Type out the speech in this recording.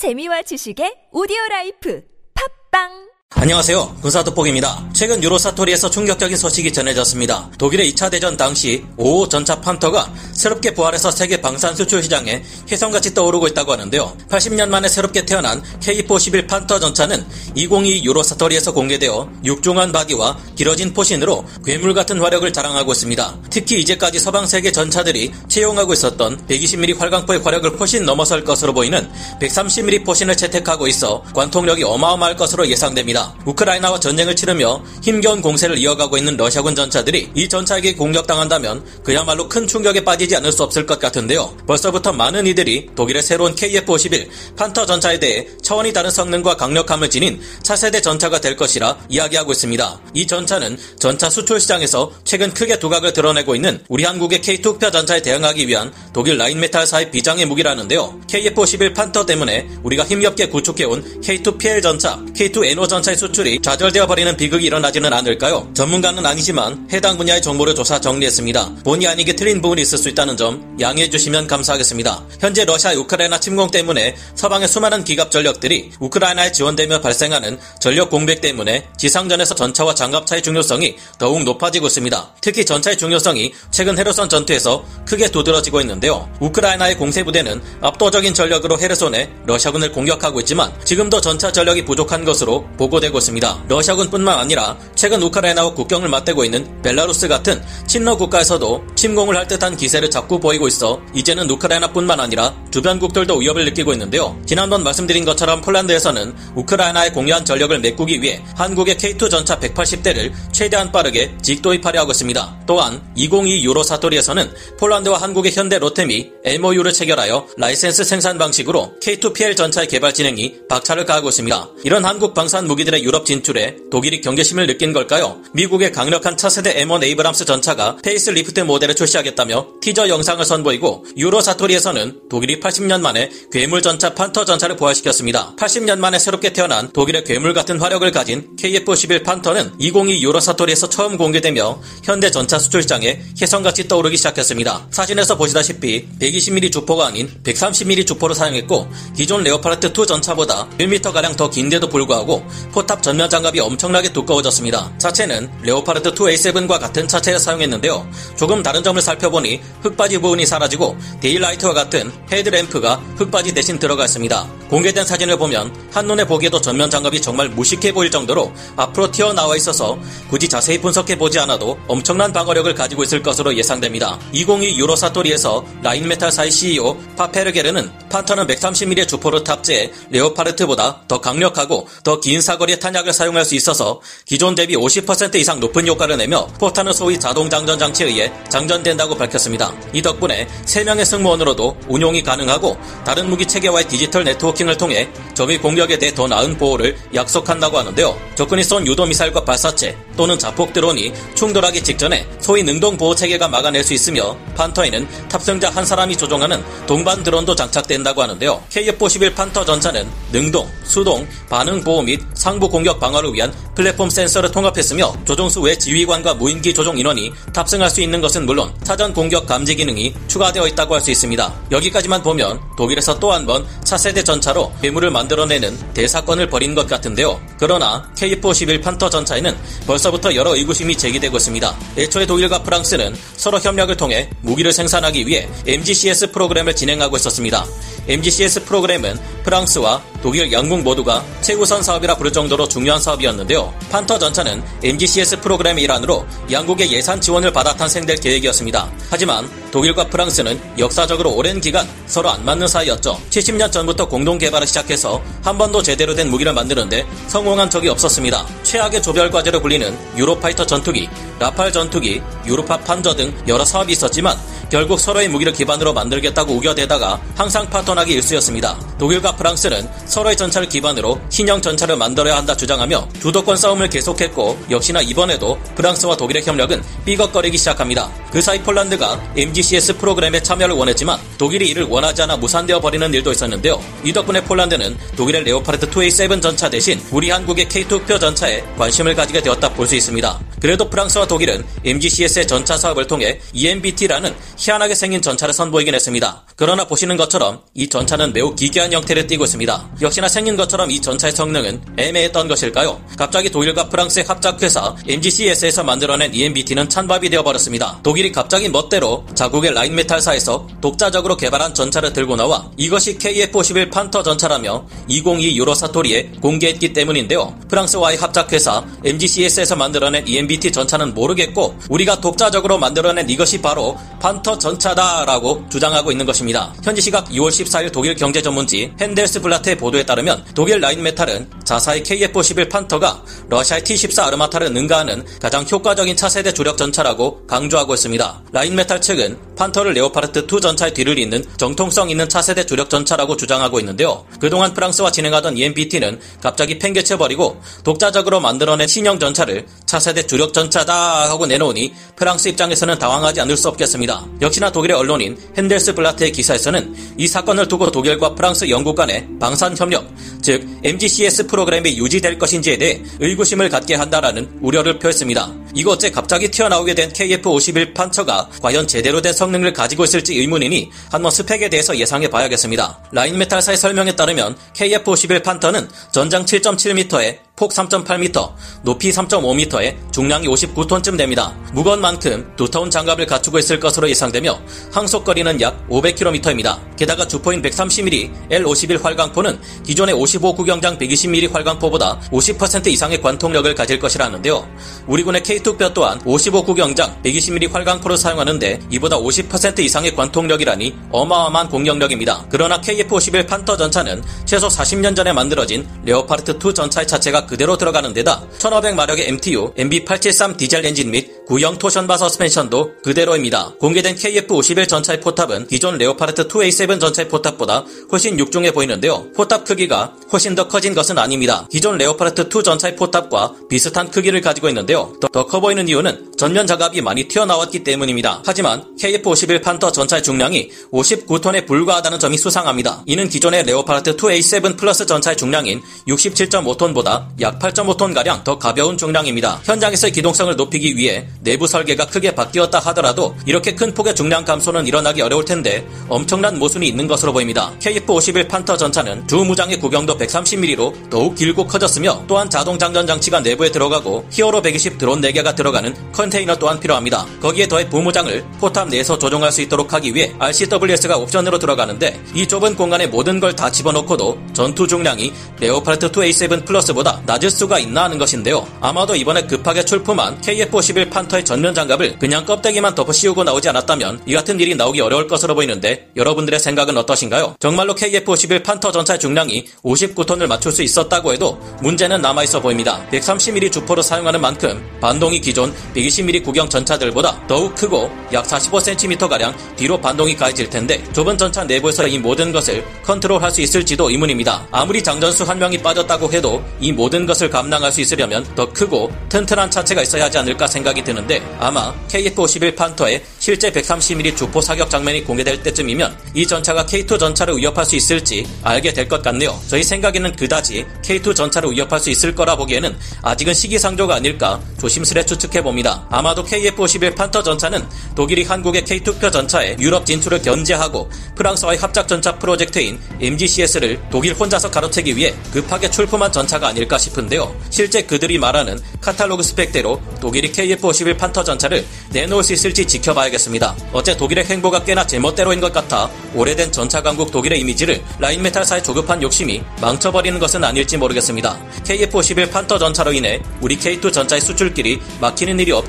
재미와 지식의 오디오 라이프. 팟빵 안녕하세요. 군사돋보기입니다. 최근 유로사토리에서 충격적인 소식이 전해졌습니다. 독일의 2차 대전 당시 5호 전차 판터가 새롭게 부활해서 세계 방산 수출 시장에 혜성같이 떠오르고 있다고 하는데요. 80년 만에 새롭게 태어난 KF-51 판터 전차는 2022 유로사토리에서 공개되어 육중한 바디와 길어진 포신으로 괴물 같은 화력을 자랑하고 있습니다. 특히 이제까지 서방 세계 전차들이 채용하고 있었던 120mm 활강포의 화력을 훨씬 넘어설 것으로 보이는 130mm 포신을 채택하고 있어 관통력이 어마어마할 것으로 예상됩니다. 있습니다. 우크라이나와 전쟁을 치르며 힘겨운 공세를 이어가고 있는 러시아군 전차들이 이 전차에게 공격당한다면 그야말로 큰 충격에 빠지지 않을 수 없을 것 같은데요. 벌써부터 많은 이들이 독일의 새로운 KF-51 판터 전차에 대해 차원이 다른 성능과 강력함을 지닌 차세대 전차가 될 것이라 이야기하고 있습니다. 이 전차는 전차 수출 시장에서 최근 크게 두각을 드러내고 있는 우리 한국의 K2 흑표 전차에 대응하기 위한 독일 라인메탈사의 비장의 무기라는데요. KF-51 판터 때문에 우리가 힘겹게 구축해온 K2 PL 전차, K2 NO 전차 자동차의 수출이 좌절되어 버리는 비극이 일어나지는 않을까요? 전문가는 아니지만 해당 분야의 정보를 조사 정리했습니다. 본의 아니게 틀린 부분이 있을 수 있다는 점 양해해 주시면 감사하겠습니다. 현재 러시아 우크라이나 침공 때문에 서방의 수많은 기갑 전력들이 우크라이나에 지원되며 발생하는 전력 공백 때문에 지상전에서 전차와 장갑차의 중요성이 더욱 높아지고 있습니다. 특히 전차의 중요성이 최근 헤르손 전투에서 크게 두드러지고 있는데요. 우크라이나의 공세 부대는 압도적인 전력으로 헤르손에 러시아군을 공격하고 있지만 지금도 전차 전력이 부족한 것으로 보고 보고되고 있습니다. 러시아군뿐만 아니라 최근 우크라이나와 국경을 맞대고 있는 벨라루스 같은 친러 국가에서도 침공을 할 듯한 기세를 자꾸 보이고 있어 이제는 우크라이나뿐만 아니라 주변국들도 위협을 느끼고 있는데요. 지난번 말씀드린 것처럼 폴란드에서는 우크라이나의 공여한 전력을 메꾸기 위해 한국의 K2 전차 180대를 최대한 빠르게 직도입하려 하고 있습니다. 또한 2022 유로 사토리에서는 폴란드와 한국의 현대 로템이 MOU를 체결하여 라이센스 생산 방식으로 K2PL 전차의 개발 진행이 박차를 가하고 있습니다. 이런 한국 방산 무기들 우리들의 유럽 진출에 독일이 경계심을 느낀 걸까요? 미국의 강력한 차세대 M1 에이브람스 전차가 페이스리프트 모델을 출시하겠다며 티저 영상을 선보이고 유로 사토리에서는 독일이 80년 만에 괴물 전차 판터 전차를 부활시켰습니다. 80년 만에 새롭게 태어난 독일의 괴물 같은 화력을 가진 KF-51 판터는 2022 유로 사토리에서 처음 공개되며 현대 전차 수출 시장에 혜성같이 떠오르기 시작했습니다. 사진에서 보시다시피 120mm 주포가 아닌 130mm 주포를 사용했고 기존 레오파르트 2 전차보다 1m가량 더 긴데도 불구하고 포탑 전면 장갑이 엄청나게 두꺼워졌습니다. 차체는 레오파르트 2A7과 같은 차체를 사용했는데요. 조금 다른 점을 살펴보니 흙받이 부분이 사라지고 daylight와 같은 헤드램프가 흙받이 대신 들어가 있습니다. 공개된 사진을 보면 한눈에 보기에도 전면 장갑이 정말 무식해 보일 정도로 앞으로 튀어나와 있어서 굳이 자세히 분석해 보지 않아도 엄청난 방어력을 가지고 있을 것으로 예상됩니다. 2022 유로 사토리에서 라인메탈사의 CEO 파페르게르는 판터는 130mm 주포를 탑재해 레오파르트보다 더 강력하고 더 긴 사거리 거리의 탄약을 사용할 수 있어서 기존 대비 50% 이상 높은 효과를 내며 포탄은 소위 자동 장전 장치에 의해 장전된다고 밝혔습니다. 이 덕분에 3명의 승무원으로도 운용이 가능하고 다른 무기 체계와의 디지털 네트워킹 을 통해 적의 공격에 대해 더 나은 보호를 약속한다고 하는데요. 적군이 쏜 유도 미사일과 발사체 또는 자폭 드론이 충돌하기 직전에 소위 능동 보호 체계가 막아낼 수 있으며 판터에는 탑승자 한 사람이 조종하는 동반 드론도 장착된다고 하는데요. KF-51 판터 전차는 능동, 수동, 반응 보호 및 상부 공격 방어를 위한 플랫폼 센서를 통합했으며 조종수 외 지휘관과 무인기 조종 인원이 탑승할 수 있는 것은 물론 사전 공격 감지 기능이 추가되어 있다고 할 수 있습니다. 여기까지만 보면 독일에서 또 한 번 차세대 전차 로 괴물을 만들어내는 대사건을 벌인 것 같은데요. 그러나 K4-11 판터 전차에는 벌써부터 여러 의구심이 제기되고 있습니다. 애초에 독일과 프랑스는 서로 협력을 통해 무기를 생산하기 위해 MGCS 프로그램을 진행하고 있었습니다. MGCS 프로그램은 프랑스와 독일 양국 모두가 최우선 사업이라 부를 정도로 중요한 사업이었는데요. 판터 전차는 MGCS 프로그램의 일환으로 양국의 예산 지원을 받아 탄생될 계획이었습니다. 하지만 독일과 프랑스는 역사적으로 오랜 기간 서로 안 맞는 사이였죠. 70년 전부터 공동 개발을 시작해서 한 번도 제대로 된 무기를 만드는데 성공한 적이 없었습니다. 최악의 조별 과제로 불리는 유로파이터 전투기, 라팔 전투기, 유로파 판저 등 여러 사업이 있었지만 결국 서로의 무기를 기반으로 만들겠다고 우겨대다가 항상 파토나기 일쑤였습니다. 독일과 프랑스는 서로의 전차를 기반으로 신형 전차를 만들어야 한다 주장하며 주도권 싸움을 계속했고 역시나 이번에도 프랑스와 독일의 협력은 삐걱거리기 시작합니다. 그 사이 폴란드가 MGCS 프로그램에 참여를 원했지만 독일이 이를 원하지 않아 무산되어 버리는 일도 있었는데요. 이 덕분에 폴란드는 독일의 레오파르트 2A7 전차 대신 우리 한국의 K2표 전차에 관심을 가지게 되었다 볼 수 있습니다. 그래도 프랑스와 독일은 MGCS의 전차 사업을 통해 EMBT라는 희한하게 생긴 전차를 선보이긴 했습니다. 그러나 보시는 것처럼 이 전차는 매우 기괴한 형태를 띠고 있습니다. 역시나 생긴 것처럼 이 전차의 성능은 애매했던 것일까요? 갑자기 독일과 프랑스의 합작회사 MGCS에서 만들어낸 EMBT는 찬밥이 되어버렸습니다. 독일이 갑자기 멋대로 자국의 라인메탈사에서 독자적으로 개발한 전차를 들고 나와 이것이 KF-51 판터 전차라며 202 유로 사토리에 공개했기 때문인데요. 프랑스와의 합작회사 MGCS에서 만들어낸 EMBT 전차는 모르겠고 우리가 독자적으로 만들어낸 이것이 바로 판터 전차다라고 주장하고 있는 것입니다. 현지 시각 2월 14일 독일 경제 전문지 핸델스 블라트의 보도에 따르면 독일 라인메탈은 자사의 KF-51 판터가 러시아의 T-14 아르마타를 능가하는 가장 효과적인 차세대 주력 전차라고 강조하고 있습니다. 라인메탈 측은 판터를 레오파르트 2 전차의 뒤를 잇는 정통성 있는 차세대 주력 전차라고 주장하고 있는데요. 그동안 프랑스와 진행하던 EMBT는 갑자기 팽개쳐버리고 독자적으로 만들어낸 신형 전차를 차세대 주력 전차다 하고 내놓으니 프랑스 입장에서는 당황하지 않을 수 없겠습니다. 역시나 독일의 언론인 한델스블라트의 기사에서는 이 사건을 두고 독일과 프랑스, 영국 간의 방산 협력, 즉 MGCS 프로그램이 유지될 것인지에 대해 의구심을 갖게 한다라는 우려를 표했습니다. 이거 어째 갑자기 튀어나오게 된 KF-51 판처가 과연 제대로 된 성 능을 가지고 있을지 의문이니 한번 스펙에 대해서 예상해 봐야겠습니다. 라인메탈사의 설명에 따르면 KF-51 판터는 전장 7.7m에 폭 3.8m, 높이 3.5m에 중량이 59톤쯤 됩니다. 무거운 만큼 두터운 장갑을 갖추고 있을 것으로 예상되며 항속거리는 약 500km입니다. 게다가 주포인 130mm L51 활강포는 기존의 55 구경장 120mm 활강포보다 50% 이상의 관통력을 가질 것이라는데요. 우리군의 K2 흑표 또한 55 구경장 120mm 활강포를 사용하는데 이보다 50% 이상의 관통력이라니 어마어마한 공격력입니다. 그러나 KF-51 판터 전차는 최소 40년 전에 만들어진 레오파르트2 전차의 차체가 그대로 들어가는 데다 1500마력의 MTU, MB873 디젤 엔진 및 구형 torsion bar 서스펜션도 그대로입니다. 공개된 KF-51 전차의 포탑은 기존 레오파르트 2A7 전차의 포탑보다 훨씬 육중해 보이는데요. 포탑 크기가 훨씬 더 커진 것은 아닙니다. 기존 레오파르트 2 전차의 포탑과 비슷한 크기를 가지고 있는데요. 더 커 보이는 이유는 전면 장갑이 많이 튀어나왔기 때문입니다. 하지만 KF-51 판터 전차의 중량이 59톤에 불과하다는 점이 수상합니다. 이는 기존의 레오파르트 2A7 플러스 전차의 중량인 67.5톤보다 약 8.5톤가량 더 가벼운 중량입니다. 현장에서의 기동성을 높이기 위해 내부 설계가 크게 바뀌었다 하더라도 이렇게 큰 폭의 중량 감소는 일어나기 어려울 텐데 엄청난 모순이 있는 것으로 보입니다. KF-51 판터 전차는 주 무장의 구경도 130mm로 더욱 길고 커졌으며 또한 자동 장전 장치가 내부에 들어가고 히어로 120 드론 4개가 들어가는 컨테이너 또한 필요합니다. 거기에 더해 부무장을 포탑 내에서 조종할 수 있도록 하기 위해 RCWS가 옵션으로 들어가는데 이 좁은 공간에 모든 걸 다 집어넣고도 전투 중량이 레오파르트 2A7 플러스보다 낮을 수가 있나 하는 것인데요. 아마도 이번에 급하게 출품한 KF-51 판터의 전면 장갑을 그냥 껍데기만 덮어 씌우고 나오지 않았다면 이 같은 일이 나오기 어려울 것으로 보이는데 여러분들의 생각은 어떠신가요? 정말로 KF-51 판터 전차의 중량이 59톤을 맞출 수 있었다고 해도 문제는 남아있어 보입니다. 130mm 주포로 사용하는 만큼 반동이 기존 120mm 구경 전차들보다 더욱 크고 약 45cm가량 뒤로 반동이 가해질 텐데 좁은 전차 내부에서 이 모든 것을 컨트롤할 수 있을지도 의문입니다. 아무리 장전수 한 명이 빠졌다고 해도 이 모든 것을 감당할 수 있으려면 더 크고 튼튼한 차체가 있어야 하지 않을까 생각이 드는데 아마 KF-51 판터의 실제 130mm 주포 사격 장면이 공개될 때쯤이면 이 전차가 K2 전차를 위협할 수 있을지 알게 될 것 같네요. 저희 생각에는 그다지 K2 전차를 위협할 수 있을 거라 보기에는 아직은 시기상조가 아닐까 조심스레 추측해 봅니다. 아마도 KF-51 판터 전차는 독일이 한국의 K2표 전차의 유럽 진출을 견제하고 프랑스와의 합작 전차 프로젝트인 MGCS를 독일 혼자서 가로채기 위해 급하게 출품한 전차가 아닐까 싶은데요. 실제 그들이 말하는 카탈로그 스펙대로 독일이 KF-51 판터 전차를 내놓을 수 있을지 지켜봐야겠습니다. 어째 독일의 행보가 꽤나 제멋대로인 것 같아 오래된 전차 강국 독일의 이미지를 라인메탈사의 조급한 욕심이 망쳐버리는 것은 아닐지 모르겠습니다. KF-51 판터 전차로 인해 우리 K2 전차의 수출길이 막히는 일이 없